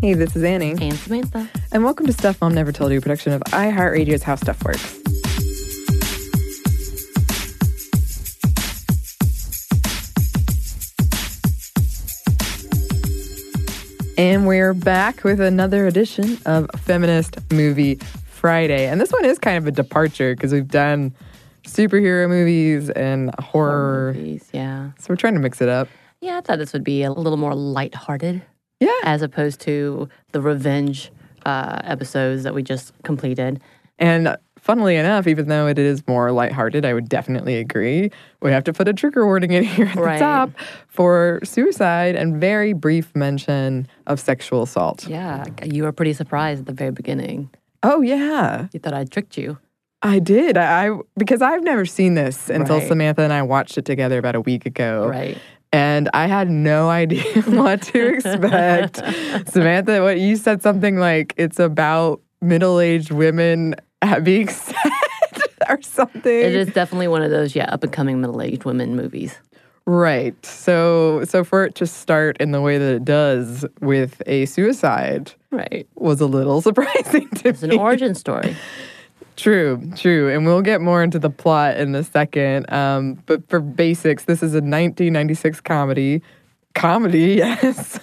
Hey, this is Annie. And Samantha. And welcome to Stuff Mom Never Told You, a production of iHeartRadio's How Stuff Works. And we're back with another edition of Feminist Movie Friday. And this one is kind of a departure because we've done superhero movies and horror. Movies, yeah. So we're trying to mix it up. Yeah, I thought this would be a little more lighthearted Yeah. as opposed to the revenge uh, episodes that we just completed. And funnily enough, even though it is more lighthearted, I would definitely agree. We have to put a trigger warning in here at Right. the top for suicide and very brief mention of sexual assault. Yeah, you were pretty surprised at the very beginning. Oh yeah, You thought I tricked you. I did. I, I because I've never seen this until Right. Samantha and I watched it together about a week ago. Right. And I had no idea what to expect. Samantha, what you said something like it's about middle-aged women being sad or something. It is definitely one of those, yeah, up and coming middle aged women movies. Right. So so for it to start in the way that it does with a suicide Right. was a little surprising to It's an origin story. True, true. And we'll get more into the plot in a second. Um, but for basics, this is a 1996 comedy. Comedy, yes.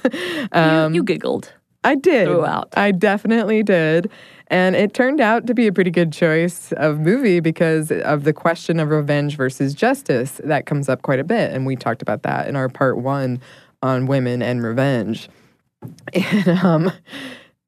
Um, you, you giggled. I did. throughout. I definitely did. And it turned out to be a pretty good choice of movie because of the question of revenge versus justice. That comes up quite a bit. And we talked about that in our part one on women and revenge. And um,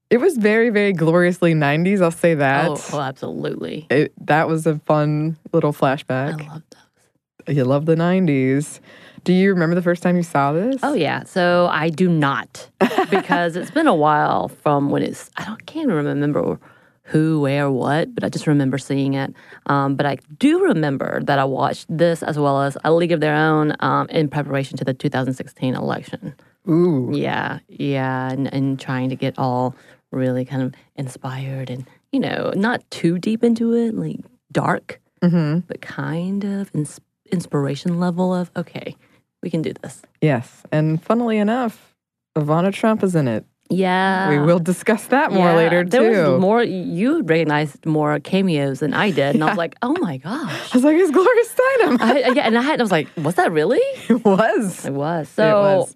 it was very, very gloriously 90s, I'll say that. Oh, oh, absolutely. It, that was a fun little flashback. I love those. You love the 90s. Do you remember the first time you saw this? Oh yeah, so I do not because it's been a while from when it's. I don't can't remember who, where, what, but I just remember seeing it. Um, but I do remember that I watched this as well as A League of Their Own um, in preparation to the 2016 election. Ooh. Yeah, yeah, and, and trying to get all really kind of inspired and you know not too deep into it, like dark, Mm-hmm. but kind of ins- inspiration level of okay, we can do this. Yes. And funnily enough, Ivana Trump is in it. Yeah. we will discuss that more Yeah, later too. There was more. You recognized more cameos than I did, and I was like, "Oh my gosh. I was like, it's Gloria Steinem. I, yeah, and I had. I was like, "Was that really?" it was. It was. So it was.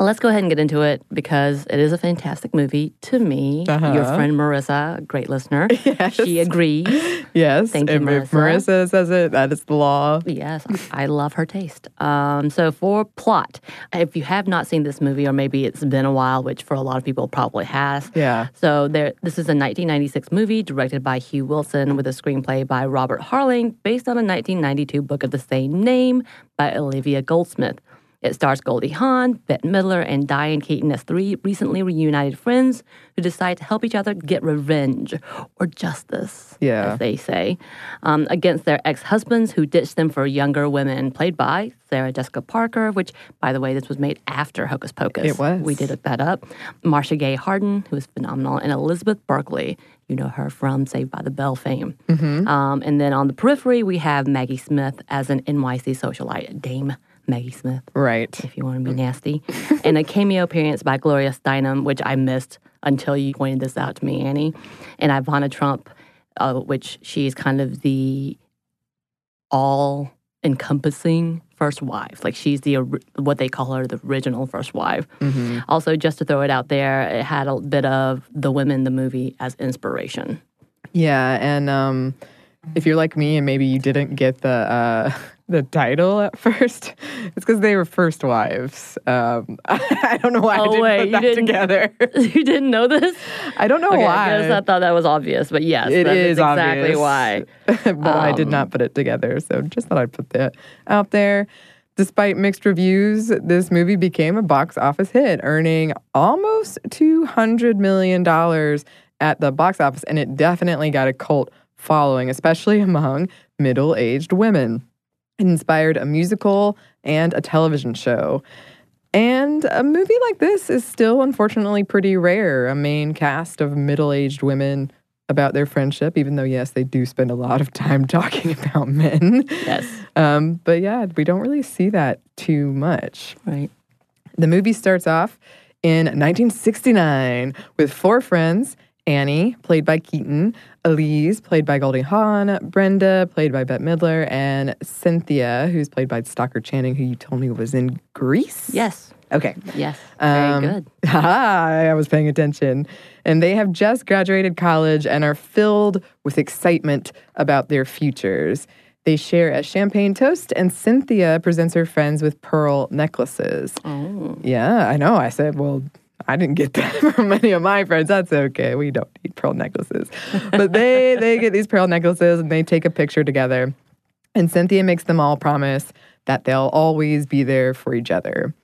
Let's go ahead and get into it because it is a fantastic movie to me. Your Uh-huh. friend Marissa, great listener, Yes. she agrees. Yes. Thank you, Marissa. Marissa says it, that is the law. Yes, I love her taste. Um, so for plot, if you have not seen this movie, or maybe it's been a while, which for a lot of people probably has, Yeah. So there, this is a 1996 movie directed by Hugh Wilson with a screenplay by Robert Harling based on a 1992 book of the same name by Olivia Goldsmith. It stars Goldie Hawn, Bette Midler, and Diane Keaton as three recently reunited friends who decide to help each other get revenge or justice, Yeah. as they say, um, against their ex-husbands who ditched them for younger women, played by Sarah Jessica Parker, which, by the way, this was made after Hocus Pocus. It was. We did look that up. Marcia Gay Harden, who is phenomenal, and Elizabeth Berkley. You know her from Saved by the Bell fame. Um, and then on the periphery, we have Maggie Smith as an NYC socialite, Dame Maggie Smith, Right. if you want to be nasty. and a cameo appearance by Gloria Steinem, which I missed until you pointed this out to me, Annie. And Ivana Trump, uh, which she's kind of the all encompassing first wife. Like she's the what they call her the original first wife. Mm-hmm. Also, just to throw it out there, it had a bit of the women, the movie, as inspiration. Yeah. And um, if you're like me and maybe you didn't get the uh, the title at first, it's because they were first wives. Um, I don't know why I Oh, didn't wait, put you that didn't- together. you didn't know this? I don't know Okay, why. I guess I thought that was obvious, but yes, It that is is exactly obvious. why. but I did Um, not put it together. So just thought I'd put that out there. Despite mixed reviews, this movie became a box office hit, earning almost $200 million at the box office. And it definitely got a cult following, especially among middle aged women. It inspired a musical and a television show. And a movie like this is still unfortunately pretty rare. A main cast of middle aged women about their friendship, even though, yes, they do spend a lot of time talking about men. Yes. Um, but yeah, we don't really see that too much. Right. The movie starts off in 1969 with four friends Annie, played by Keaton, Elise, played by Goldie Hawn, Brenda, played by Bette Midler, and Cynthia, who's played by Stockard Channing, who you told me was in Grease. Yes. Okay. Yes. Very Um, good. Haha, I was paying attention. And they have just graduated college and are filled with excitement about their futures. They share a champagne toast, and Cynthia presents her friends with pearl necklaces. Oh. Yeah, I know. I said, well, I didn't get that from many of my friends. That's okay. We don't need pearl necklaces. But they they get these pearl necklaces and they take a picture together. And Cynthia makes them all promise that they'll always be there for each other.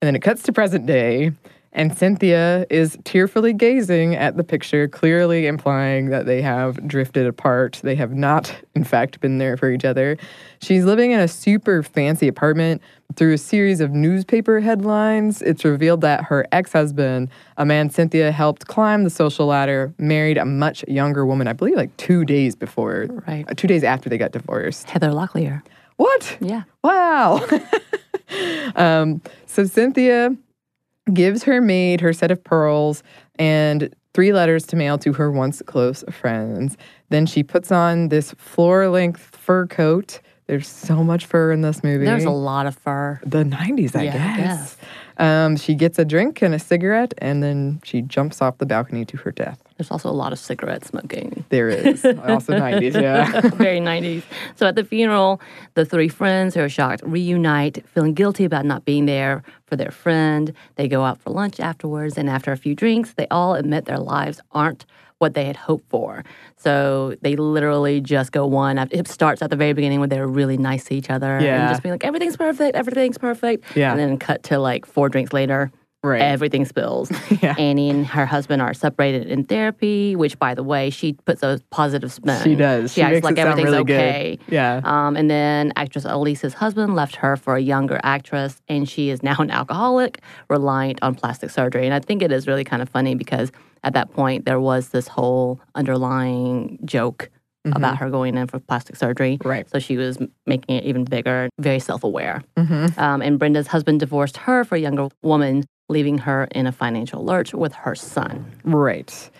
And then it cuts to present day, and Cynthia is tearfully gazing at the picture, clearly implying that they have drifted apart. They have not, in fact, been there for each other. She's living in a super fancy apartment. Through a series of newspaper headlines, it's revealed that her ex husband, a man Cynthia helped climb the social ladder, married a much younger woman, I believe like two days before, Right. two days after they got divorced. Heather Locklear. What? Yeah. Wow. um, so Cynthia gives her maid her set of pearls and three letters to mail to her once close friends. Then she puts on this floor length fur coat. There's so much fur in this movie. There's a lot of fur. the 90s, I Yeah, I guess. Um, she gets a drink and a cigarette, and then she jumps off the balcony to her death. There's also a lot of cigarette smoking. There is also 90s, yeah. Very 90s. So at the funeral, the three friends who are shocked reunite, feeling guilty about not being there for their friend. They go out for lunch afterwards, and after a few drinks, they all admit their lives aren't what they had hoped for. So they literally just go one. It starts at the very beginning when they're really nice to each other Yeah. and just being like, everything's perfect, everything's perfect. Yeah. And then cut to like four drinks later. Right. Everything spills. Yeah. Annie and her husband are separated in therapy, which, by the way, she puts a positive spin. She does. She, She acts makes like everything's really good. okay. Yeah. Um, and then actress Elise's husband left her for a younger actress, and she is now an alcoholic, reliant on plastic surgery. And I think it is really kind of funny because at that point there was this whole underlying joke about her going in for plastic surgery. Mm-hmm. Right. So she was making it even bigger, very self-aware. Mhm. Um, and Brenda's husband divorced her for a younger woman, leaving her in a financial lurch with her son. Right.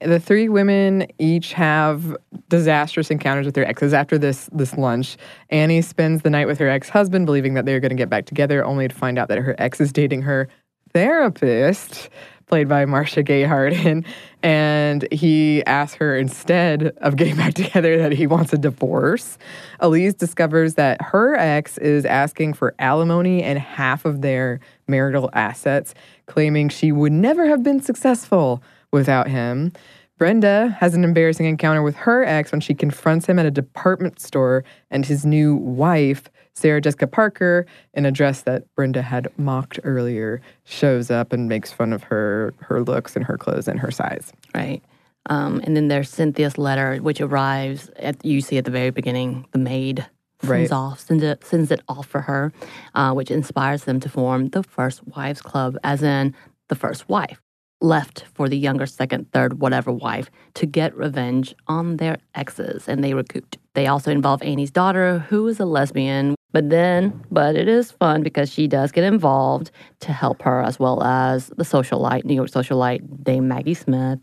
The three women each have disastrous encounters with their exes after this this lunch. Annie spends the night with her ex-husband, believing that they're going to get back together, only to find out that her ex is dating her therapist, played by Marcia Gay Harden, and he asks her instead of getting back together that he wants a divorce. Elise discovers that her ex is asking for alimony and half of their marital assets, claiming she would never have been successful without him. Brenda has an embarrassing encounter with her ex when she confronts him at a department store and his new wife, Sarah Jessica Parker, in a dress that Brenda had mocked earlier, shows up and makes fun of her her looks and her clothes and her size. Right. Um, and then there's Cynthia's letter, which arrives at you see at the very beginning. The maid sends Right. off sends it, sends it off for her, uh, which inspires them to form the First Wives Club, as in the first wife left for the younger second, third, whatever wife to get revenge on their exes, and they recouped. They also involve Annie's daughter, who is a lesbian. But then, but it is fun because she does get involved to help her, as well as the socialite, New York socialite Dame Maggie Smith,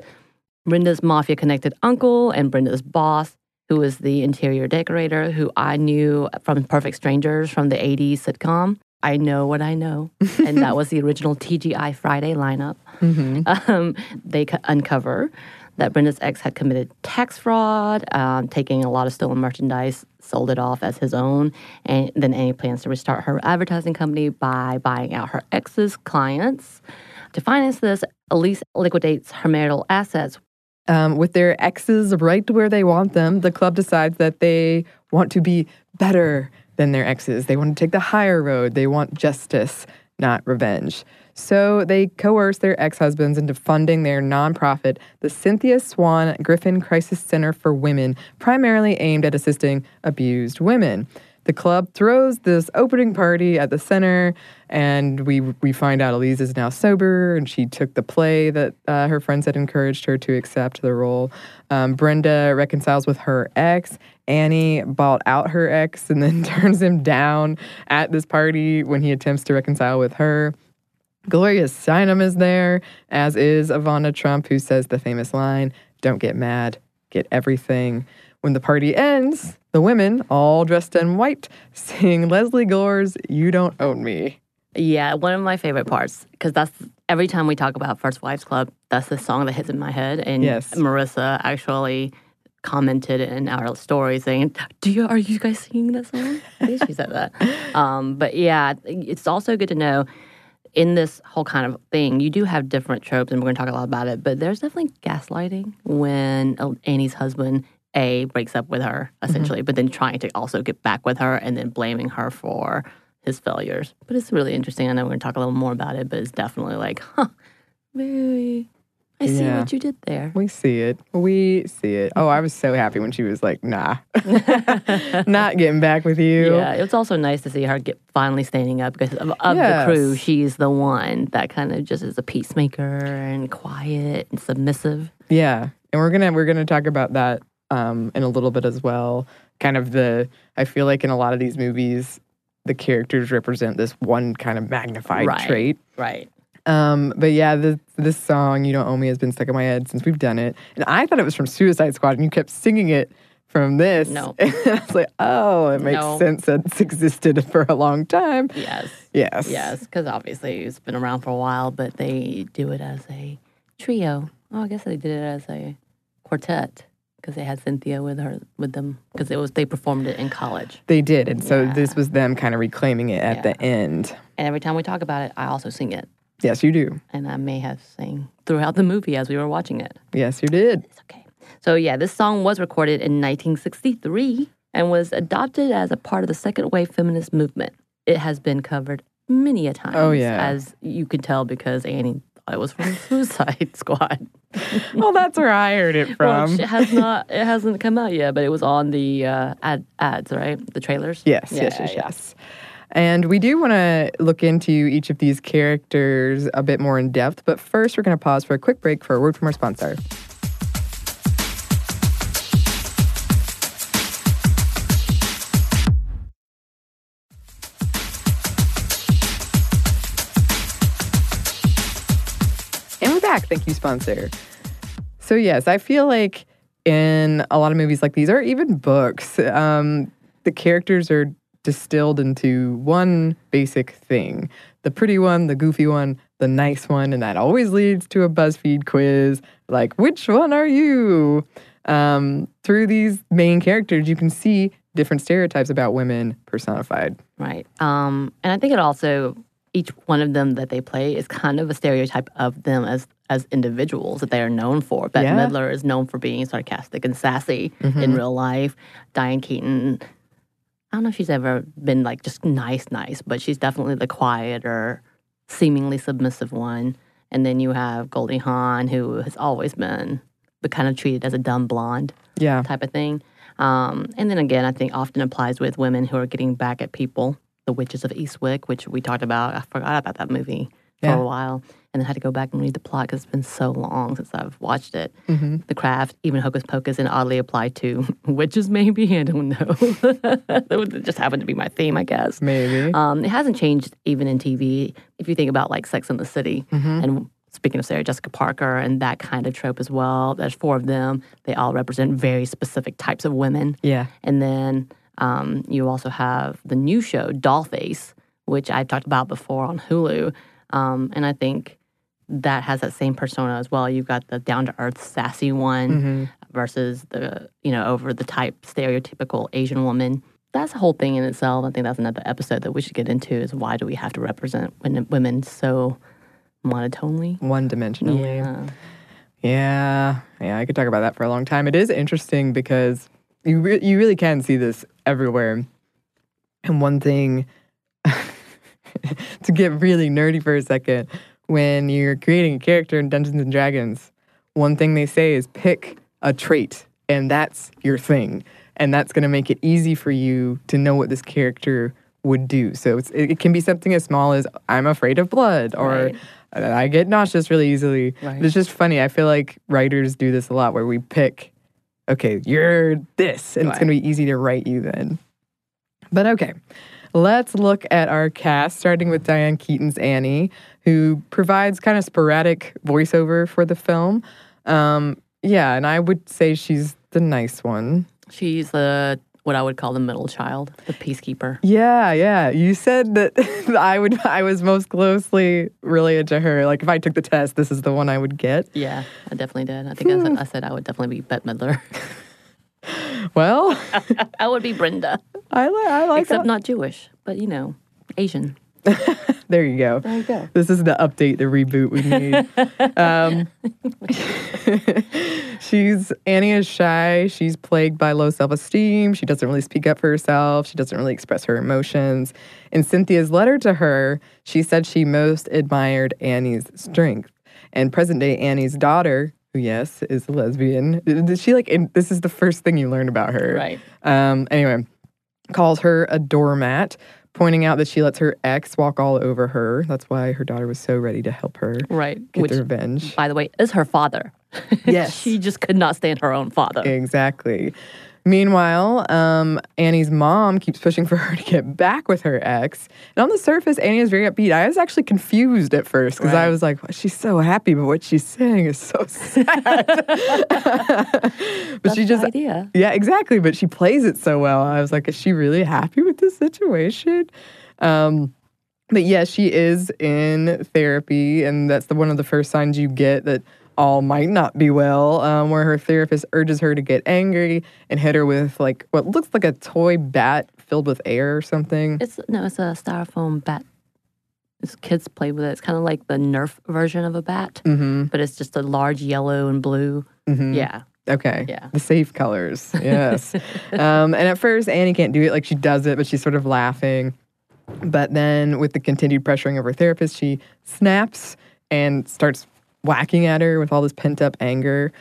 Brenda's mafia connected uncle and Brenda's boss, who is the interior decorator, who I knew from Perfect Strangers from the 80s sitcom. I know what I know. and that was the original TGI Friday lineup. Um, they co- uncover that Brenda's ex had committed tax fraud, um, taking a lot of stolen merchandise, sold it off as his own, and then Annie plans to restart her advertising company by buying out her ex's clients. To finance this, Elise liquidates her marital assets. Um, with their exes right where they want them, the club decides that they want to be better than their exes. They want to take the higher road. They want justice, not revenge. So they coerce their ex husbands into funding their nonprofit, the Cynthia Swan Griffin Crisis Center for Women, primarily aimed at assisting abused women. The club throws this opening party at the center, and we we find out Elise is now sober, and she took the play that uh, her friends had encouraged her to accept the role. Um, Brenda reconciles with her ex. Annie bought out her ex and then turns him down at this party when he attempts to reconcile with her. Gloria Steinem is there, as is Ivana Trump, who says the famous line, Don't get mad, get everything. When the party ends, the women, all dressed in white, sing Lesley Gore's You Don't Own Me. Yeah, one of my favorite parts because that's every time we talk about First Wives Club, that's the song that hits in my head. And Yes. Marissa actually commented in our story saying, "Do you are you guys singing that song?" I think she said that. Um, but yeah, it's also good to know in this whole kind of thing, you do have different tropes, and we're going to talk a lot about it. But there's definitely gaslighting when Annie's husband a breaks up with her mm-hmm. essentially, but then trying to also get back with her and then blaming her for his failures. But it's really interesting. I know we're going to talk a little more about it, but it's definitely like, huh, very. I see Yeah. what you did there. We see it. We see it. Oh, I was so happy when she was like, nah, not getting back with you. Yeah, it's also nice to see her get finally standing up because of, of Yes. the crew, she's the one that kind of just is a peacemaker and quiet and submissive. Yeah, and we're gonna we're gonna talk about that um, in a little bit as well. Kind of the I feel like in a lot of these movies, the characters represent this one kind of magnified Right. trait. Right. Um, but yeah, this this song "You Don't Owe Me" has been stuck in my head since we've done it, and I thought it was from Suicide Squad, and you kept singing it from this. No. and I was like, oh, it makes No. sense that it's existed for a long time. Yes. Yes, Yes, because obviously it's been around for a while, but they do it as a trio. Oh, I guess they did it as a quartet because they had Cynthia with her with them because it was they performed it in college. they did, and so Yeah. this was them kind of reclaiming it at Yeah. the end. And every time we talk about it, I also sing it, Yes, you do. and I may have sang throughout the movie as we were watching it. Yes, you did. It's okay. So yeah, this song was recorded in 1963 and was adopted as a part of the second wave feminist movement. It has been covered many a time. Oh, yeah. as you could tell because Annie thought it was from Suicide Squad. well, that's where I heard it Well, from. it has not. It hasn't come out yet, but it was on the uh, ad, ads, right? The trailers. Yes, Yeah, yes, yes, yeah. yes. And we do want to look into each of these characters a bit more in depth, but first we're going to pause for a quick break for a word from our sponsor. And we're back. Thank you, sponsor. So, yes, I feel like in a lot of movies like these, or even books, um, the characters are distilled into one basic thing the pretty one, the goofy one, the nice one. And that always leads to a BuzzFeed quiz like, which one are you? Um, through these main characters, you can see different stereotypes about women personified. Right. Um, and I think it also each one of them that they play is kind of a stereotype of them as as individuals that they are known for. Bette Yeah. Midler is known for being sarcastic and sassy in real life. Diane Keaton, I don't know if she's ever been like just nice, nice, but she's definitely the quieter, seemingly submissive one. And then you have Goldie Hawn, who has always been the kind of treated as a dumb blonde Yeah. type of thing. Um, and then again, I think often applies with women who are getting back at people. The Witches of Eastwick, which we talked about. I forgot about that movie for Yeah. a while and then had to go back and read the plot because it's been so long since I've watched it. Mm-hmm. The Craft, even Hocus Pocus, and oddly applied to witches, maybe. I don't know. that would just happened to be my theme, I guess. Maybe. Um, it hasn't changed even in TV. If you think about like Sex in the City, Mm-hmm. and speaking of Sarah Jessica Parker and that kind of trope as well, there's four of them. They all represent very specific types of women. yeah. And then um, you also have the new show, Dollface, which I've talked about before on Hulu. Um, and I think that has that same persona as well. You've got the down to earth, sassy one Mm-hmm. versus the, you know, over the type, stereotypical Asian woman. That's a whole thing in itself. I think that's another episode that we should get into is why do we have to represent women, so monotonely? One dimensionally. Yeah. Yeah, yeah, I could talk about that for a long time. It is interesting because you re- you really can see this everywhere. And one thing to get really nerdy for a second, when you're creating a character in Dungeons and Dragons, one thing they say is pick a trait, and that's your thing, and that's going to make it easy for you to know what this character would do. So it's, it, can be something as small as I'm afraid of blood, or Right. I get nauseous really easily. Right. It's just funny. I feel like writers do this a lot where we pick, okay, you're this, and it's going to be easy to write you then. But okay, let's look at our cast, starting with Diane Keaton's Annie, who provides kind of sporadic voiceover for the film. Um, yeah, and I would say she's the nice one. She's the what I would call the middle child, the peacekeeper. Yeah, yeah. You said that I would I was most closely related to her. Like if I took the test, this is the one I would get. Yeah, I definitely did. I think I, said, I said I would definitely be Bette Midler. Well, I would be Brenda, I, li- I like except that. not Jewish, but you know, Asian. There you go. There you go. This is the update, the reboot we need. um, she's Annie is shy. She's plagued by low self esteem. She doesn't really speak up for herself. She doesn't really express her emotions. In Cynthia's letter to her, she said she most admired Annie's strength. And present day Annie's daughter, who yes is a lesbian, did she like? In, this is the first thing you learn about her, Right. Um, anyway, calls her a doormat, pointing out that she lets her ex walk all over her. That's why her daughter was so ready to help her Right. get Which, the revenge. by the way, is her father. Yes. she just could not stand her own father. Exactly. Meanwhile, um, Annie's mom keeps pushing for her to get back with her ex. And on the surface, Annie is very upbeat. I was actually confused at first because I was like, well, she's so happy, but what she's saying is so sad. but That's she just, idea. yeah, exactly. But she plays it so well. I was like, is she really happy with this situation? Um, but yeah, she is in therapy, and that's the one of the first signs you get that all might not be well. Um, where her therapist urges her to get angry and hit her with like what looks like a toy bat filled with air or something. It's no, it's a styrofoam bat. It's kids play with it. It's kind of like the Nerf version of a bat, Mm-hmm. but it's just a large yellow and blue. Mm-hmm. Yeah, Okay. Yeah. The safe colors. Yes. um, and at first, Annie can't do it. Like she does it, but she's sort of laughing. But then, with the continued pressuring of her therapist, she snaps and starts whacking at her with all this pent up anger.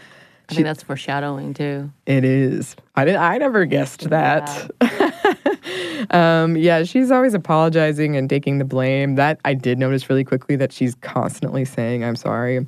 I think that's foreshadowing too. It is. I didn't. I never guessed that. um, yeah, she's always apologizing and taking the blame. That I did notice really quickly that she's constantly saying, "I'm sorry."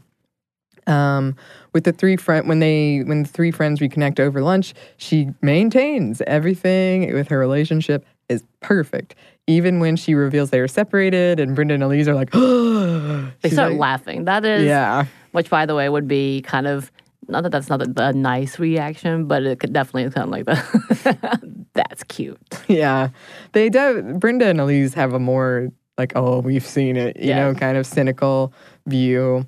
Um, with the three friend when they when the three friends reconnect over lunch, she maintains everything with her relationship is perfect. Even when she reveals they are separated, and Brenda and Elise are like, They start like- laughing. That is, Yeah, which by the way would be kind of not that that's not a, a nice reaction, but it could definitely sound like that. that's cute. Yeah, they do. Brenda and Elise have a more like, oh, we've seen it, you Yeah. know, kind of cynical view.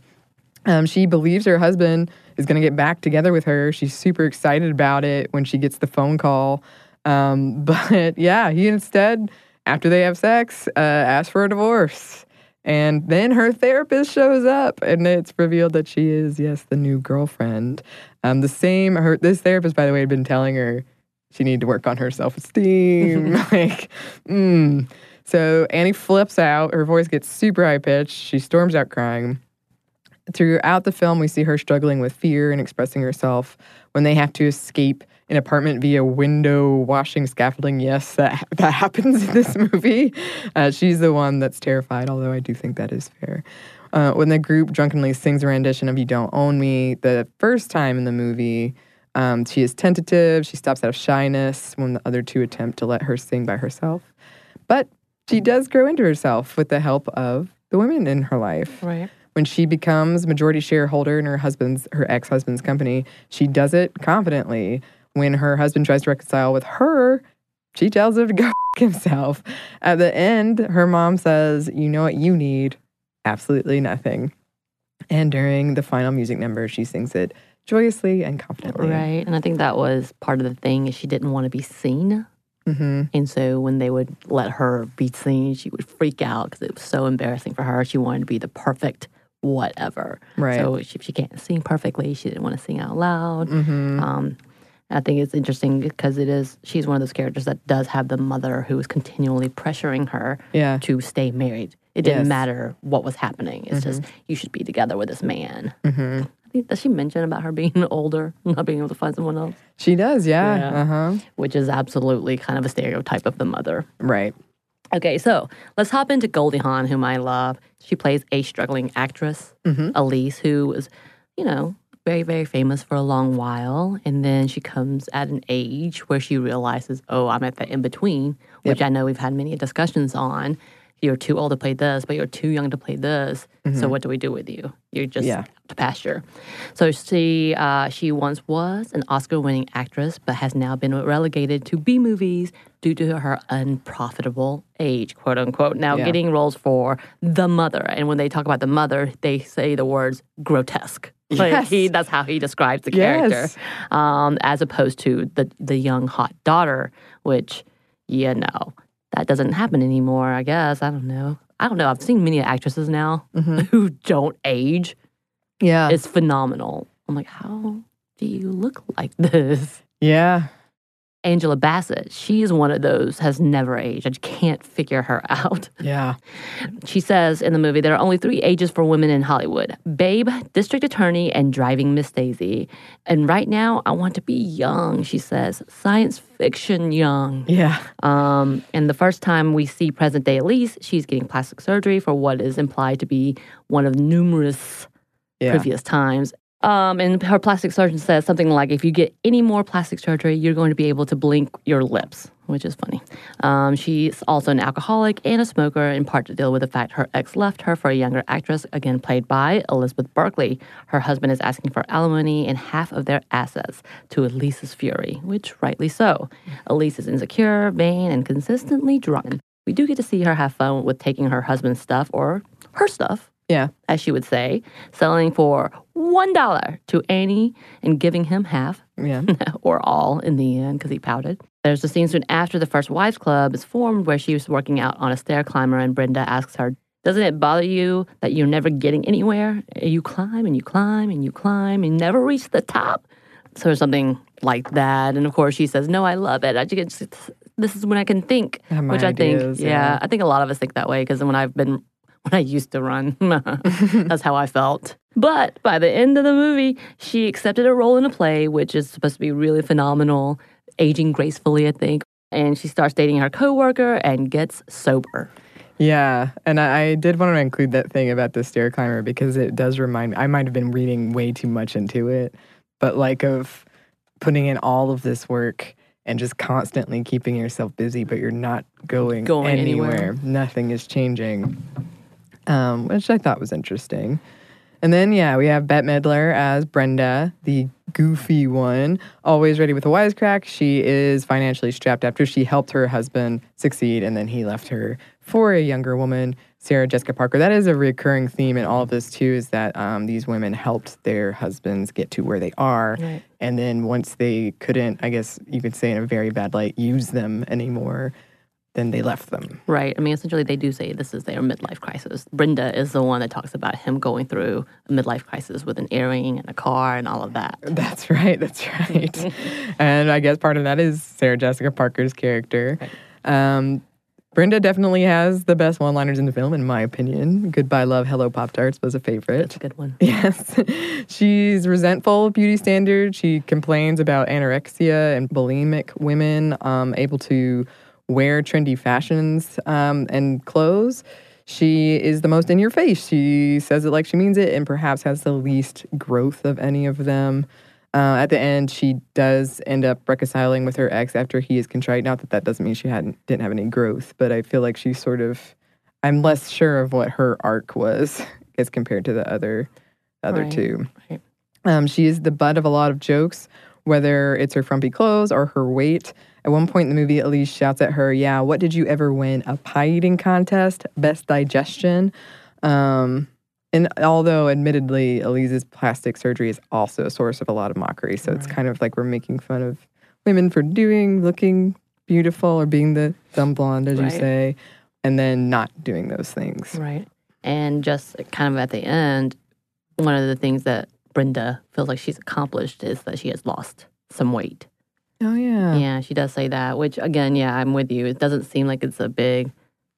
Um, she believes her husband is going to get back together with her. She's super excited about it when she gets the phone call. Um, but yeah, he instead, after they have sex, uh, asks for a divorce. And then her therapist shows up, and it's revealed that she is, yes, the new girlfriend. Um, the same. Her this therapist, by the way, had been telling her she needed to work on her self esteem. like, mm. so Annie flips out. Her voice gets super high pitched. She storms out crying. Throughout the film, we see her struggling with fear and expressing herself when they have to escape an apartment via window washing scaffolding. Yes, that that happens in this movie. Uh, she's the one that's terrified, although I do think that is fair. Uh, when the group drunkenly sings a rendition of "You Don't Own Me," the first time in the movie, um, she is tentative. She stops out of shyness when the other two attempt to let her sing by herself, but she does grow into herself with the help of the women in her life Right. when she becomes majority shareholder in her husband's her ex-husband's company she does it confidently when her husband tries to reconcile with her she tells him to go himself at the end her mom says you know what you need absolutely nothing and during the final music number she sings it joyously and confidently Right. And I think that was part of the thing is she didn't want to be seen. hmm And so when they would let her be seen, she would freak out because it was so embarrassing for her. She wanted to be the perfect whatever. Right. So if she can't sing perfectly, she didn't want to sing out loud. hmm Um, I think it's interesting because it is she's one of those characters that does have the mother who is continually pressuring her yeah to stay married. It didn't Yes. matter what was happening. It's just you should be together with this man. hmm I think does she mention about her being older, not being able to find someone else, she does yeah, Yeah. uh-huh which is absolutely kind of a stereotype of the mother. right Okay, so let's hop into Goldie Hawn, whom I love. She plays a struggling actress, Mhm. Elise, who is, you know, very, very famous for a long while. And then she comes at an age where she realizes, oh, I'm at the in between which I know we've had many discussions on. You're too old to play this, but you're too young to play this. So what do we do with you? You're just Mm-hmm. Yeah. to pasture. So she uh, she once was an Oscar-winning actress, but has now been relegated to B movies due to her unprofitable age, quote unquote. Now Yeah. getting roles for the mother, and when they talk about the mother, they say the words grotesque. Like Yes. he, that's how he describes the Yes. character, um, as opposed to the the young hot daughter, which you know that doesn't happen anymore. I guess I don't know. I don't know. I've seen many actresses now who don't age. Yeah. It's phenomenal. I'm like, how do you look like this? yeah. Angela Bassett, she is one of those has never aged. I can't figure her out. Yeah. She says in the movie there are only three ages for women in Hollywood: Babe, District Attorney, and Driving Miss Daisy. And right now, I want to be young. She says, science fiction young. Yeah. Um, and the first time we see present day Elise, she's getting plastic surgery for what is implied to be one of numerous Yeah. previous times. Um, and her plastic surgeon says something like, if you get any more plastic surgery, you're going to be able to blink your lips, which is funny. Um, she's also an alcoholic and a smoker, in part to deal with the fact her ex left her for a younger actress, again played by Elizabeth Berkley. Her husband is asking for alimony and half of their assets to Elise's fury, which rightly so. Elise is insecure, vain, and consistently drunk. We do get to see her have fun with taking her husband's stuff or her stuff Yeah. as she would say, selling for one dollar to Annie and giving him half Yeah. or all in the end because he pouted. There's a scene soon after the First Wives Club is formed where she was working out on a stair climber and Brenda asks her, Doesn't it bother you that you're never getting anywhere? You climb and you climb and you climb and never reach the top. So something like that. And of course she says, No, I love it. I just this is when I can think. Which I think yeah, yeah. I think a lot of us think that way because when I've been when I used to run. That's how I felt. But by the end of the movie, she accepted a role in a play, which is supposed to be really phenomenal, aging gracefully, I think. And she starts dating her coworker and gets sober. Yeah, and I, I did want to include that thing about the stair climber because it does remind me. I might have been reading way too much into it, but like of putting in all of this work and just constantly keeping yourself busy, but you're not going, Going anywhere. anywhere. Nothing is changing, um, which I thought was interesting. And then, yeah, we have Bette Midler as Brenda, the goofy one, always ready with a wisecrack. She is financially strapped after she helped her husband succeed, and then he left her for a younger woman, Sarah Jessica Parker. That is a recurring theme in all of this, too, is that um, these women helped their husbands get to where they are. Right. And then once they couldn't, I guess you could say in a very bad light, use them anymore, then they left them. Right. I mean, essentially, they do say this is their midlife crisis. Brenda is the one that talks about him going through a midlife crisis with an earring and a car and all of that. That's right. That's right. and I guess part of that is Sarah Jessica Parker's character. Um, Brenda definitely has the best one liners in the film, in my opinion. Goodbye, Love, Hello, Pop Tarts was a favorite. It's a good one. Yes. She's resentful of beauty standards. She complains about anorexia and bulimic women um, able to wear trendy fashions um, and clothes. She is the most in your face. She says it like she means it and perhaps has the least growth of any of them. Uh, at the end, she does end up reconciling with her ex after he is contrite. Not that that doesn't mean she hadn't didn't have any growth, but I feel like she's sort of. I'm less sure of what her arc was as compared to the other other Right, two. right. Um, she is the butt of a lot of jokes, whether it's her frumpy clothes or her weight. At one point in the movie, Elise shouts at her, Yeah, what did you ever win? A pie eating contest? Best digestion? Um, and although, admittedly, Elise's plastic surgery is also a source of a lot of mockery. So it's kind of like we're making fun of women for doing, looking beautiful, or being the dumb blonde, as Right. you say, and then not doing those things. Right. And just kind of at the end, one of the things that Brenda feels like she's accomplished is that she has lost some weight. Oh, yeah. Yeah, she does say that, which again, yeah, I'm with you. It doesn't seem like it's a big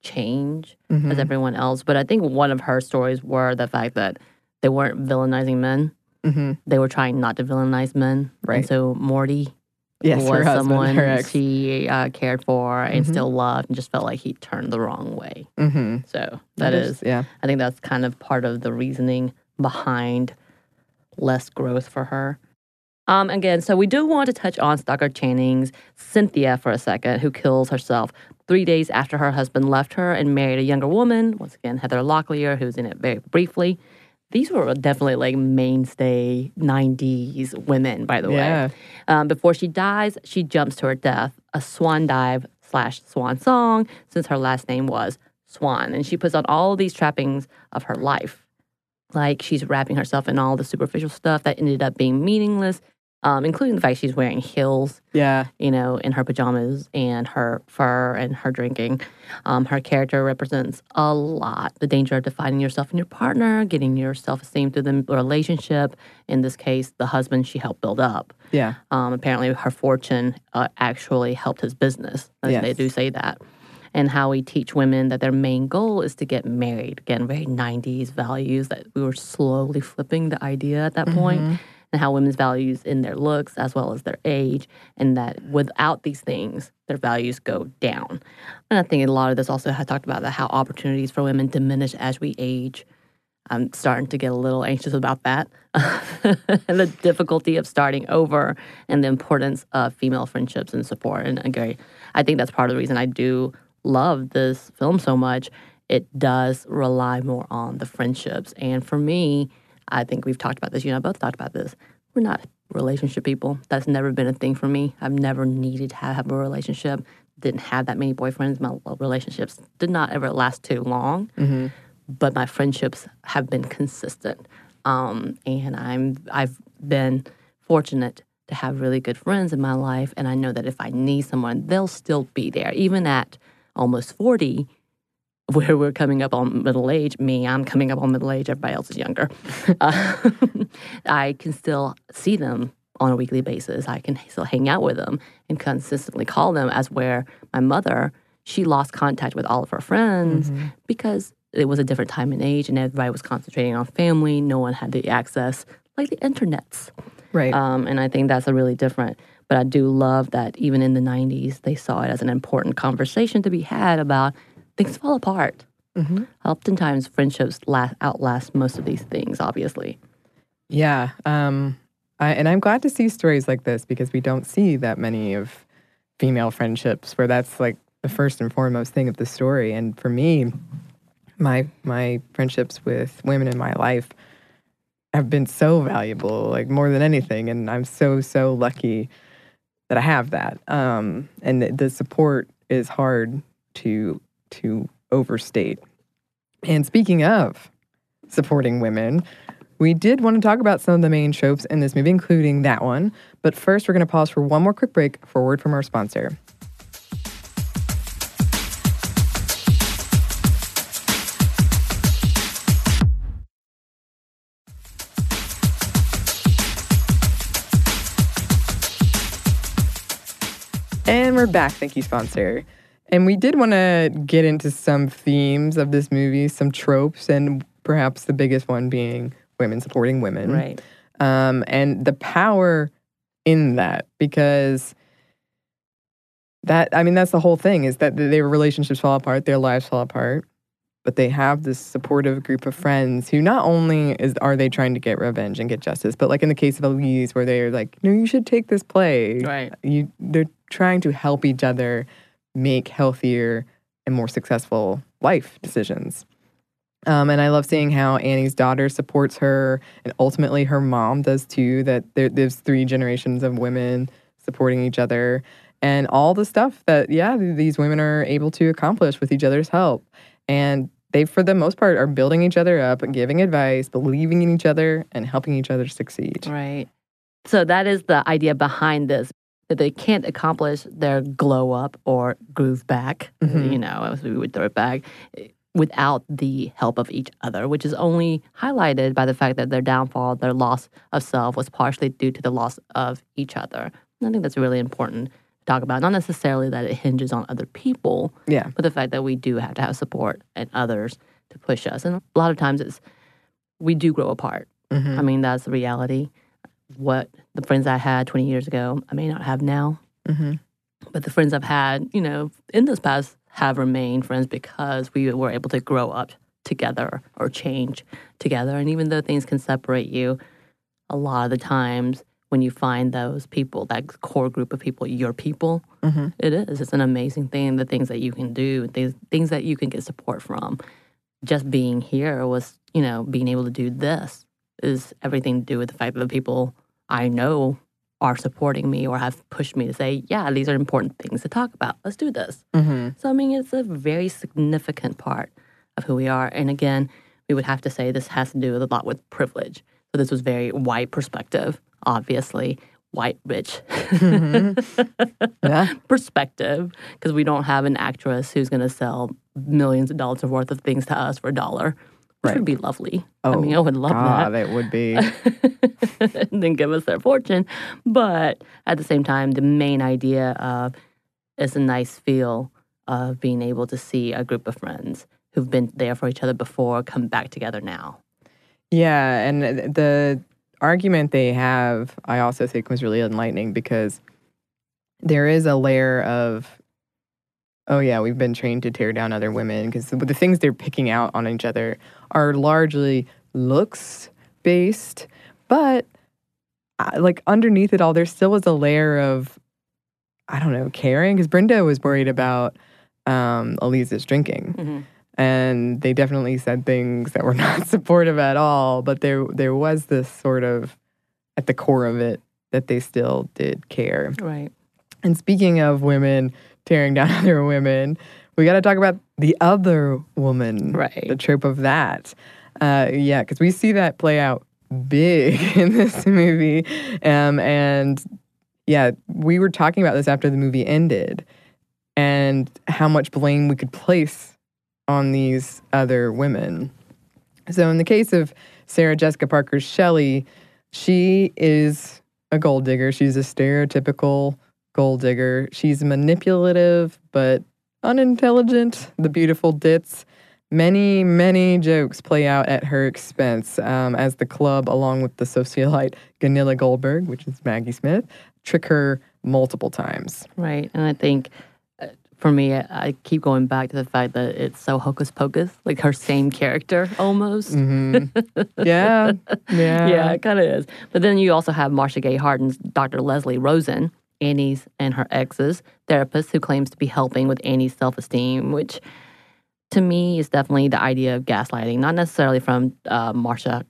change Mhm. as everyone else, but I think one of her stories were the fact that they weren't villainizing men. Mhm. They were trying not to villainize men. Right. And so Morty Yes, was her husband, someone her ex. she uh, cared for and Mhm. still loved and just felt like he turned the wrong way. Mm-hmm. So that is yeah. I think that's kind of part of the reasoning behind less growth for her. Um, again, so we do want to touch on Stockard Channing's Cynthia for a second, who kills herself three days after her husband left her and married a younger woman. Once again, Heather Locklear, who's in it very briefly. These were definitely like mainstay 90s women, by the Yeah. way. Um, before she dies, she jumps to her death, a swan dive slash swan song, since her last name was Swan. And she puts on all these trappings of her life. Like she's wrapping herself in all the superficial stuff that ended up being meaningless, um, including the fact she's wearing heels, Yeah. you know, in her pajamas and her fur and her drinking. Um, her character represents a lot the danger of defining yourself and your partner, getting your self esteem through the relationship. In this case, the husband she helped build up. Yeah. Um, apparently, her fortune uh, actually helped his business. They- They do say that. And how we teach women that their main goal is to get married. Again, very 90s values that we were slowly flipping the idea at that point, mm-hmm. and how women's values in their looks as well as their age, and that without these things, their values go down. And I think a lot of this also has talked about that how opportunities for women diminish as we age. I'm starting to get a little anxious about that and the difficulty of starting over and the importance of female friendships and support. And again, I think that's part of the reason I do love this film so much. It does rely more on the friendships. And for me, I think we've talked about this. You and I both talked about this. We're not relationship people. That's never been a thing for me. I've never needed to have a relationship. Didn't have that many boyfriends. My relationships did not ever last too long but my friendships have been consistent. Um, and I'm I've been fortunate to have really good friends in my life, and I know that if I need someone, they'll still be there, even at almost forty, where we're coming up on middle age. Me, I'm coming up on middle age. Everybody else is younger. Uh, I can still see them on a weekly basis. I can still hang out with them and consistently call them. As where my mother, she lost contact with all of her friends because it was a different time and age, and everybody was concentrating on family. No one had the access like the internets. Right. Um, and I think that's a really different. But I do love that even in the 90s, they saw it as an important conversation to be had about things fall apart. Mm-hmm. Oftentimes, friendships last, outlast most of these things, obviously. Yeah. Um, I, and I'm glad to see stories like this because we don't see that many of female friendships where that's like the first and foremost thing of the story. And for me, my my friendships with women in my life have been so valuable, like more than anything. And I'm so so lucky that I have that. Um, and the, the support is hard to to overstate. And speaking of supporting women, we did want to talk about some of the main tropes in this movie, including that one. But first, we're going to pause for one more quick break for word from our sponsor. We're back. Thank you, sponsor. And we did want to get into some themes of this movie, some tropes, and perhaps the biggest one being women supporting women. Right. Um, and the power in that, because that, I mean, that's the whole thing is that their relationships fall apart, their lives fall apart, but they have this supportive group of friends who not only is are they trying to get revenge and get justice, but like in the case of Elise, where they're like, no, you should take this play. Right. You, they're trying to help each other make healthier and more successful life decisions. Um, and I love seeing how Annie's daughter supports her, and ultimately her mom does too. That there, there's three generations of women supporting each other, and all the stuff that yeah th- these women are able to accomplish with each other's help. And they, for the most part, are building each other up, giving advice, believing in each other, and helping each other succeed. Right. So that is the idea behind this. That they can't accomplish their glow up or groove back, Mhm. you know, as we would throw it back, without the help of each other, which is only highlighted by the fact that their downfall, their loss of self, was partially due to the loss of each other. And I think that's really important to talk about. Not necessarily that it hinges on other people, Yeah. but the fact that we do have to have support and others to push us. And a lot of times it's we do grow apart. Mhm. I mean, that's the reality. What the friends I had 20 years ago, I may not have now. Mhm. But the friends I've had, you know, in this past have remained friends because we were able to grow up together or change together. And even though things can separate you, a lot of the times when you find those people, that core group of people, your people. Mm-hmm. It is. It's an amazing thing. The things that you can do, things things that you can get support from. Just being here was, you know, being able to do this is everything to do with the fact that the people I know are supporting me or have pushed me to say, yeah, these are important things to talk about. Let's do this. Mm-hmm. So, I mean, it's a very significant part of who we are. And again, we would have to say this has to do with a lot with privilege. So, this was very white perspective, obviously, white rich Yeah. perspective, because we don't have an actress who's going to sell millions of dollars worth of things to us for a dollar, which would be lovely. Oh, I mean, I oh, would love God, that. it would be. and then give us their fortune. But at the same time, the main idea of it's a nice feel of being able to see a group of friends who've been there for each other before come back together now. Yeah, and the argument they have, I also think was really enlightening because there is a layer of, oh yeah, we've been trained to tear down other women because the, the things they're picking out on each other are largely looks based, but uh, like underneath it all, there still was a layer of, I don't know, caring because Brenda was worried about um, Elise's drinking Mm-hmm. and they definitely said things that were not supportive at all but there there was this sort of at the core of it that they still did care Right. and speaking of women tearing down other women we got to talk about the other woman Right. the trope of that uh, yeah because we see that play out big in this movie um, and yeah we were talking about this after the movie ended and how much blame we could place on these other women. So, in the case of Sarah Jessica Parker's Shelley, she is a gold digger. She's a stereotypical gold digger. She's manipulative but unintelligent, the beautiful ditz. Many, many jokes play out at her expense um, as the club, along with the socialite Gunilla Goldberg, which is Maggie Smith, trick her multiple times. Right. And I think uh, for me, I, keep going back to the fact that it's so hocus pocus, like her same character almost. hmm Yeah, yeah, yeah, it kind of is. But then you also have Marcia Gay Harden's Dr. Leslie Rosen, Annie's and her ex's therapist, who claims to be helping with Annie's self esteem, which to me is definitely the idea of gaslighting, not necessarily from uh, Marcia,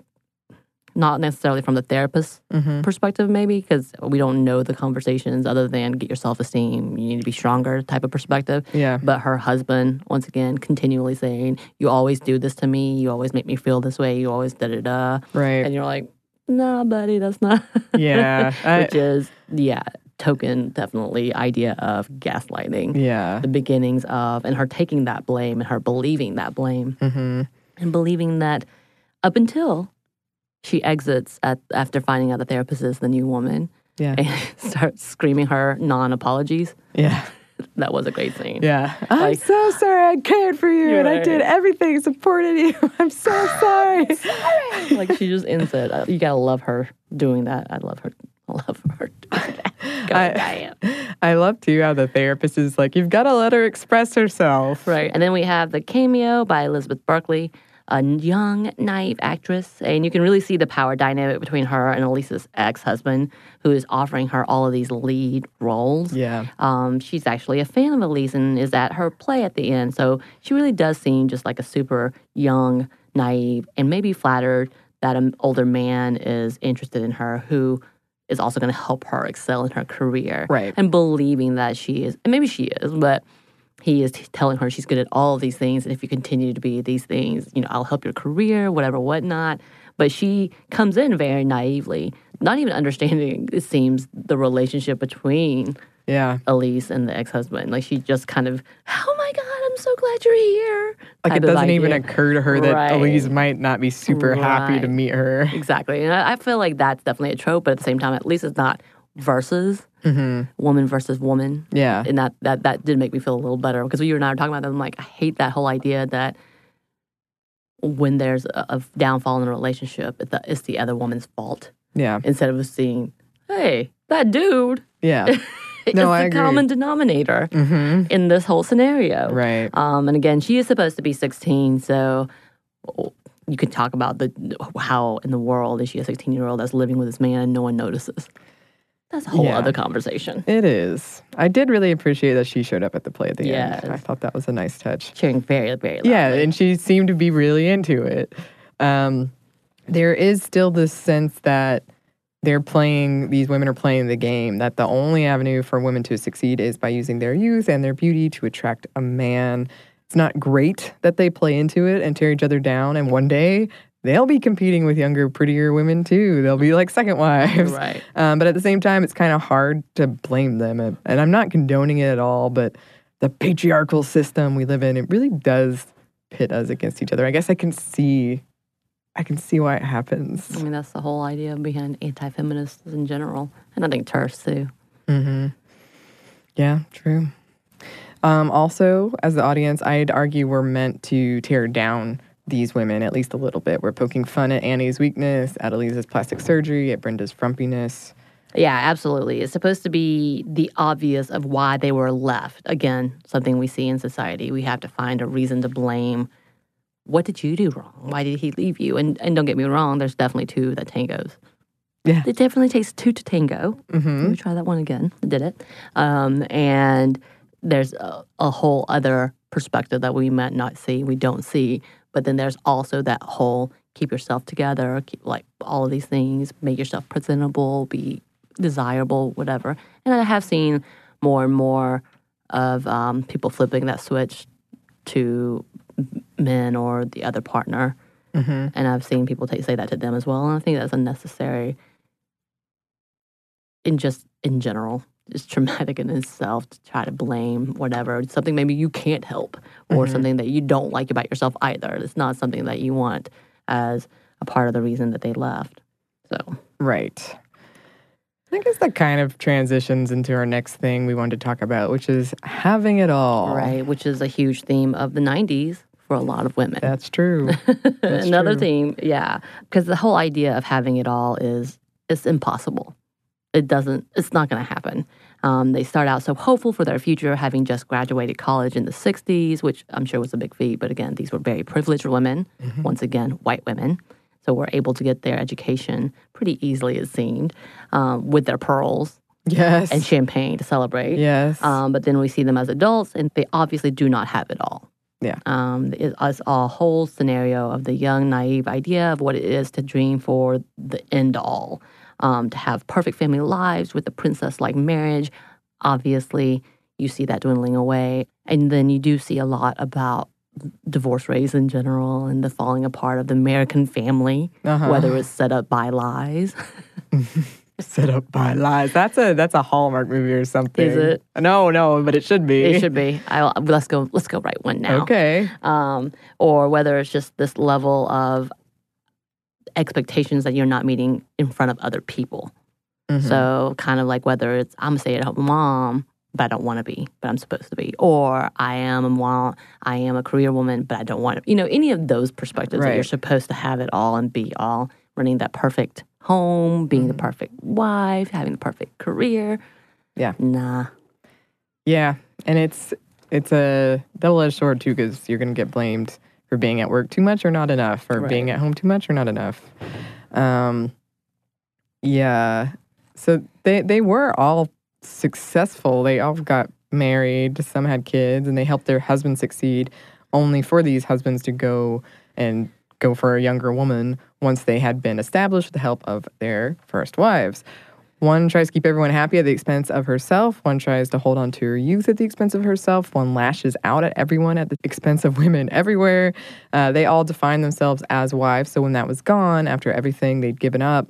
not necessarily from the therapist's hmm perspective, maybe, because we don't know the conversations other than get your self esteem, you need to be stronger type of perspective. yeah, But her husband, once again, continually saying, You always do this to me. You always make me feel this way. You always da da da. right, And you're like, Nah, buddy, that's not. yeah, I- Which is, yeah, token definitely idea of gaslighting. yeah, The beginnings of, and her taking that blame and her believing that blame hmm and believing that up until she exits at, after finding out the therapist is the new woman yeah, and starts screaming her non apologies. yeah, That was a great scene. yeah. I'm so sorry. I cared for you, and I did everything, supported you. I'm so sorry. sorry. like she just ends it. Uh, You gotta love her doing that. I love her. I love her doing that. Go, I- I love too how the therapist is like, you've got to let her express herself. Right. And then we have the cameo by Elizabeth Berkley, a young, naive actress. And you can really see the power dynamic between her and Elise's ex husband, who is offering her all of these lead roles. Yeah, Um, she's actually a fan of Elise and is at her play at the end. So she really does seem just like a super young, naive, and maybe flattered that an older man is interested in her who is also going to help her excel in her career. Right. And believing that she is, and maybe she is, but he is telling her she's good at all of these things. And if you continue to be these things, you know, I'll help your career, whatever, whatnot. But she comes in very naively, not even understanding, it seems, the relationship between yeah. Elise and the ex husband. Like she just kind of, oh my God, I'm so glad you're here. Like it doesn't even occur to her that Right. Elise might not be super happy to meet her. Exactly. And I, I feel like that's definitely a trope, but at the same time, at least it's not versus hmm woman versus woman. Yeah, And that, that, that did make me feel a little better because you and I were talking about that. I'm like, I hate that whole idea that when there's a, a downfall in a relationship, it's the, it's the other woman's fault yeah, instead of seeing, hey, that dude yeah. is No, the I agree. common denominator hmm in this whole scenario. Right. Um, and again, she is supposed to be 16, so you could talk about the how in the world is she a 16 year old that's living with this man and no one notices. That's a whole Yeah. other conversation. It is. I did really appreciate that she showed up at the play at the Yes. end. I thought that was a nice touch. Cheering very, very loudly. Yeah, and she seemed to be really into it. Um, there is still this sense that they're playing, these women are playing the game, that the only avenue for women to succeed is by using their youth and their beauty to attract a man. It's not great that they play into it and tear each other down. And one day they'll be competing with younger, prettier women too. They'll be like second wives. Right. Um, but at the same time, it's kind of hard to blame them. And, and I'm not condoning it at all, but the patriarchal system we live in, it really does pit us against each other. I guess I can see, I can see why it happens. I mean, that's the whole idea behind anti feminists in general. And I think TERFs too. Mm-hmm. Yeah, true. Um, also, as the audience, I'd argue we're meant to tear down these women at least a little bit. We're poking fun at Annie's weakness, at Elise's plastic surgery, at Brenda's frumpiness. Yeah, absolutely. It's supposed to be the obvious of why they were left. Again, something we see in society. We have to find a reason to blame. What did you do wrong? Why did he leave you? And and don't get me wrong, there's definitely two that tangos. Yeah. It definitely takes two to tango. Mm-hmm. Let me try that one again. I did it. Um, and there's a, a whole other perspective that we might not see, we don't see. But then there's also that whole keep yourself together, keep like all of these things, make yourself presentable, be desirable, whatever. And I have seen more and more of um, people flipping that switch to men or the other partner. Mm-hmm. And I've seen people take, say that to them as well. And I think that's unnecessary in just in general. It's traumatic in itself to try to blame whatever, something maybe you can't help or Mhm. something that you don't like about yourself either. It's not something that you want as a part of the reason that they left. So, Right. I guess that kind of transitions into our next thing we wanted to talk about, which is having it all. right, which is a huge theme of the 90s for a lot of women. That's true. That's Another true. theme, yeah, because the whole idea of having it all is it's impossible. It doesn't. It's not going to happen. Um, they start out so hopeful for their future, having just graduated college in the '60s, which I'm sure was a big feat. But again, these were very privileged women. Mm-hmm. Once again, white women, so were able to get their education pretty easily, it seemed, um, with their pearls yes. and champagne to celebrate. yes. Um, but then we see them as adults, and they obviously do not have it all. Yeah. Um, it's a whole scenario of the young, naive idea of what it is to dream for the end all, um, to have perfect family lives with a princess like marriage. Obviously, you see that dwindling away. And then you do see a lot about divorce rates in general and the falling apart of the American family, uh-huh. whether it's set up by lies. set up by lies. That's a that's a Hallmark movie or something. Is it? No, no, but it should be. It should be. I, let's go. Let's go right one now. Okay. um, or whether it's just this level of expectations that you're not meeting in front of other people. Mhm. So, kind of like whether it's I'm a stay at home mom, but I don't want to be, but I'm supposed to be, or I am a mom, I am a career woman, but I don't want to. You know, any of those perspectives that you're supposed to have it all and be all, running that perfect home, being the Mhm. perfect wife, having the perfect career. Yeah. Nah. Yeah, and it's it's a double edged sword too because you're gonna get blamed for being at work too much or not enough, or being at home too much or not enough. Um, yeah. So they they were all successful. They all got married. Some had kids, and they helped their husbands succeed. Only for these husbands to go and go for a younger woman once they had been established with the help of their first wives. One tries to keep everyone happy at the expense of herself. One tries to hold on to her youth at the expense of herself. One lashes out at everyone at the expense of women everywhere. Uh, they all define themselves as wives. So when that was gone, after everything they'd given up,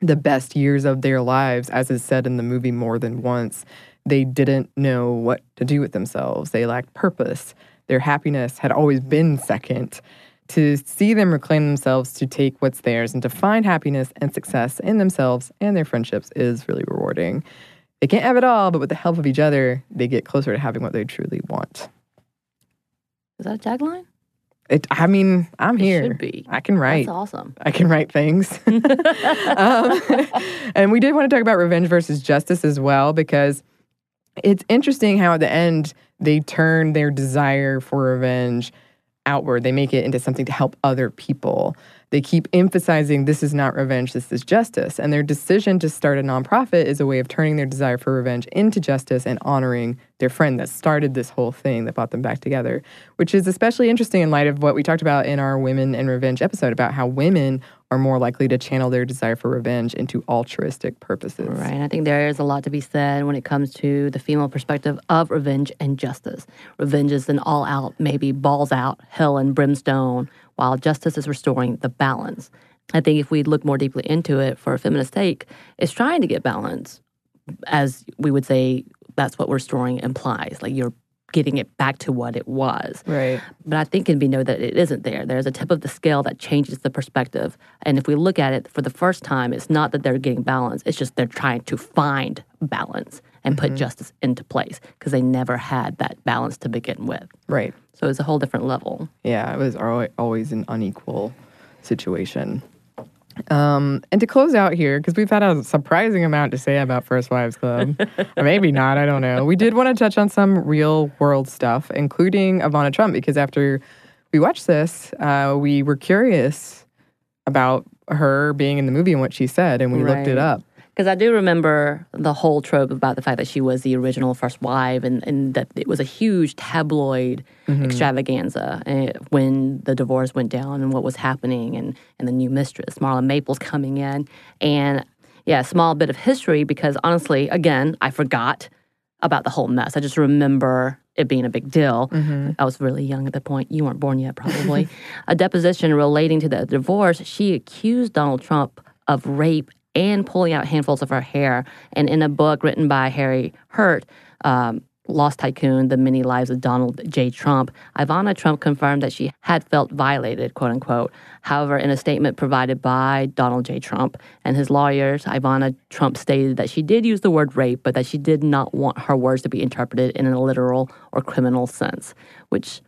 the best years of their lives, as is said in the movie more than once, they didn't know what to do with themselves. They lacked purpose. Their happiness had always been second. To see them reclaim themselves, to take what's theirs, and to find happiness and success in themselves and their friendships is really rewarding. They can't have it all, but with the help of each other, they get closer to having what they truly want. Is that a tagline? It, I mean, I'm It here. should be. I can write. That's awesome. I can write things. um, and we did want to talk about revenge versus justice as well, because it's interesting how at the end they turn their desire for revenge outward. They make it into something to help other people. They keep emphasizing this is not revenge, this is justice. And their decision to start a nonprofit is a way of turning their desire for revenge into justice and honoring their friend that started this whole thing that brought them back together, which is especially interesting in light of what we talked about in our Women and Revenge episode about how women are more likely to channel their desire for revenge into altruistic purposes. Right. And I think there is a lot to be said when it comes to the female perspective of revenge and justice. Revenge is an all out, maybe balls out, hell and brimstone, while justice is restoring the balance. I think if we look more deeply into it for a feminist take, it's trying to get balance, as we would say that's what restoring implies. Like you're getting it back to what it was. Right. But I think we know that it isn't there. There's a tip of the scale that changes the perspective. And if we look at it for the first time, it's not that they're getting balance, it's just they're trying to find balance and Mm-hmm. put justice into place because they never had that balance to begin with. Right. So it's a whole different level. Yeah, it was always an unequal situation. Um, and to close out here, because we've had a surprising amount to say about First Wives Club, or maybe not, I don't know. We did want to touch on some real world stuff, including Ivana Trump, because after we watched this, uh, we were curious about her being in the movie and what she said, and we looked it up. Because I do remember the whole trope about the fact that she was the original first wife and, and that it was a huge tabloid extravaganza eh, when the divorce went down and what was happening and, and the new mistress, Marla Maples, coming in. And yeah, small bit of history because honestly, again, I forgot about the whole mess. I just remember it being a big deal. I was really young at the point. You weren't born yet, probably. a deposition relating to the divorce, she accused Donald Trump of rape and pulling out handfuls of her hair. And in a book written by Harry Hurt, um, Lost Tycoon, The Many Lives of Donald J. Trump, Ivana Trump confirmed that she had felt violated, quote unquote. However, in a statement provided by Donald J. Trump and his lawyers, Ivana Trump stated that she did use the word rape, but that she did not want her words to be interpreted in a literal or criminal sense, which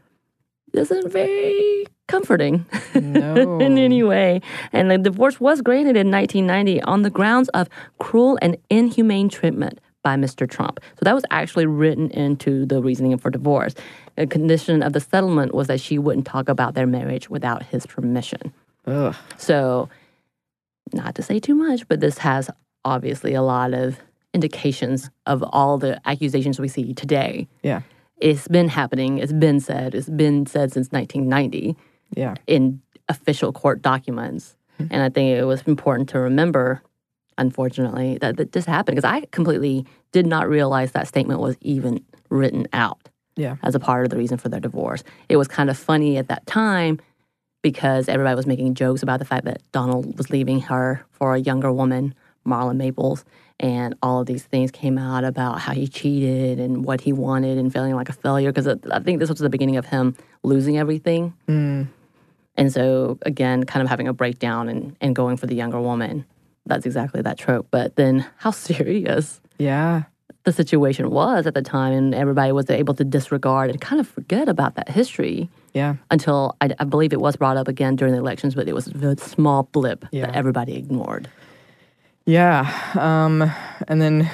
isn't very comforting No. in any way. And the divorce was granted in 1990 on the grounds of cruel and inhumane treatment by Mr. Trump. So that was actually written into the reasoning for divorce. A condition of the settlement was that she wouldn't talk about their marriage without his permission. Ugh. So, not to say too much, but this has obviously a lot of indications of all the accusations we see today. Yeah. It's been happening, it's been said, it's been said since 1990 Yeah. in official court documents. And I think it was important to remember, unfortunately, that, that this happened because I completely did not realize that statement was even written out Yeah. as a part of the reason for their divorce. It was kind of funny at that time because everybody was making jokes about the fact that Donald was leaving her for a younger woman, Marla Maples, and all of these things came out about how he cheated and what he wanted and feeling like a failure because I think this was the beginning of him losing everything. Mm. And so, again, kind of having a breakdown and, and going for the younger woman. That's exactly that trope. But then, how serious Yeah. the situation was at the time, and everybody was able to disregard and kind of forget about that history Yeah. until I, I believe it was brought up again during the elections, but it was a small blip Yeah. that everybody ignored. Yeah. Um, and then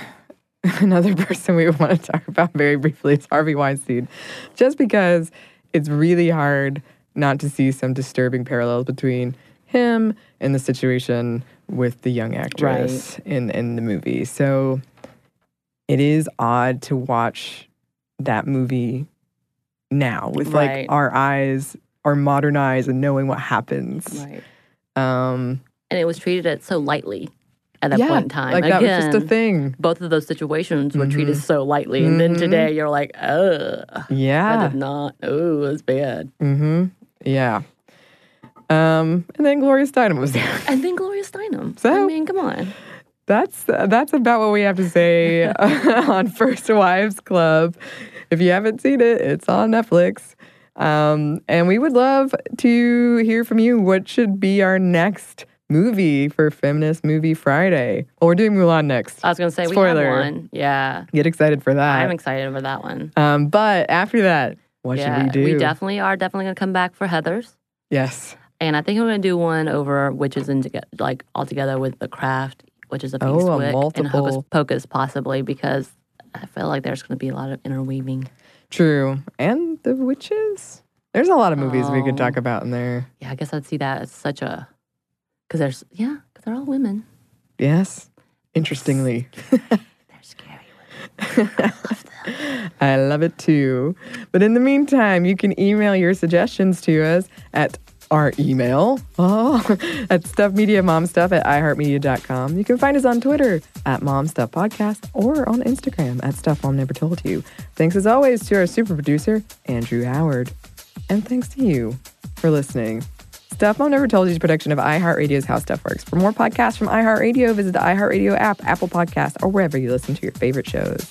another person we want to talk about very briefly is Harvey Weinstein, just because it's really hard not to see some disturbing parallels between him and the situation with the young actress in, in the movie. So it is odd to watch that movie now with Right. like our eyes are modernized and knowing what happens. Right. Um, And it was treated at so lightly at that yeah, point in time. like that was just a thing. both of those situations were treated Mhm. so lightly. And then Mhm. today you're like, ugh, Yeah. I did not. Oh, it's bad. Mm-hmm. Yeah. Um, and then Gloria Steinem was there. And then Gloria Steinem. So- I mean, come on. That's that's about what we have to say on First Wives Club. If you haven't seen it, it's on Netflix. Um, and we would love to hear from you. What should be our next movie for Feminist Movie Friday? Well, we're doing Mulan next. I was going to say, Spoiler. we have one. Yeah. Get excited for that. I'm excited for that one. um, but after that, what yeah, should we do? We definitely are definitely going to come back for Heathers. yes. And I think we're going to do one over Witches and like all together with The Craft, which is a Oh, of Eastwick, and multiple. Hocus Pocus possibly because I feel like there's going to be a lot of interweaving. True. And the witches? There's a lot of movies we could Oh. talk about in there. Yeah, I guess I'd see that as such a because there's yeah because they're all women. Yes. Interestingly. They're scary women. I love it too. But in the meantime, you can email your suggestions to us at our email oh, at stuffmediamomstuff at iheartmedia.com. You can find us on Twitter at momstuffpodcast or on Instagram at stuff mom never told you. Thanks as always to our super producer, Andrew Howard. And thanks to you for listening. Stuff Mom Never Told You is a production of iHeartRadio's How Stuff Works. For more podcasts from iHeartRadio, visit the iHeartRadio app, Apple Podcasts, or wherever you listen to your favorite shows.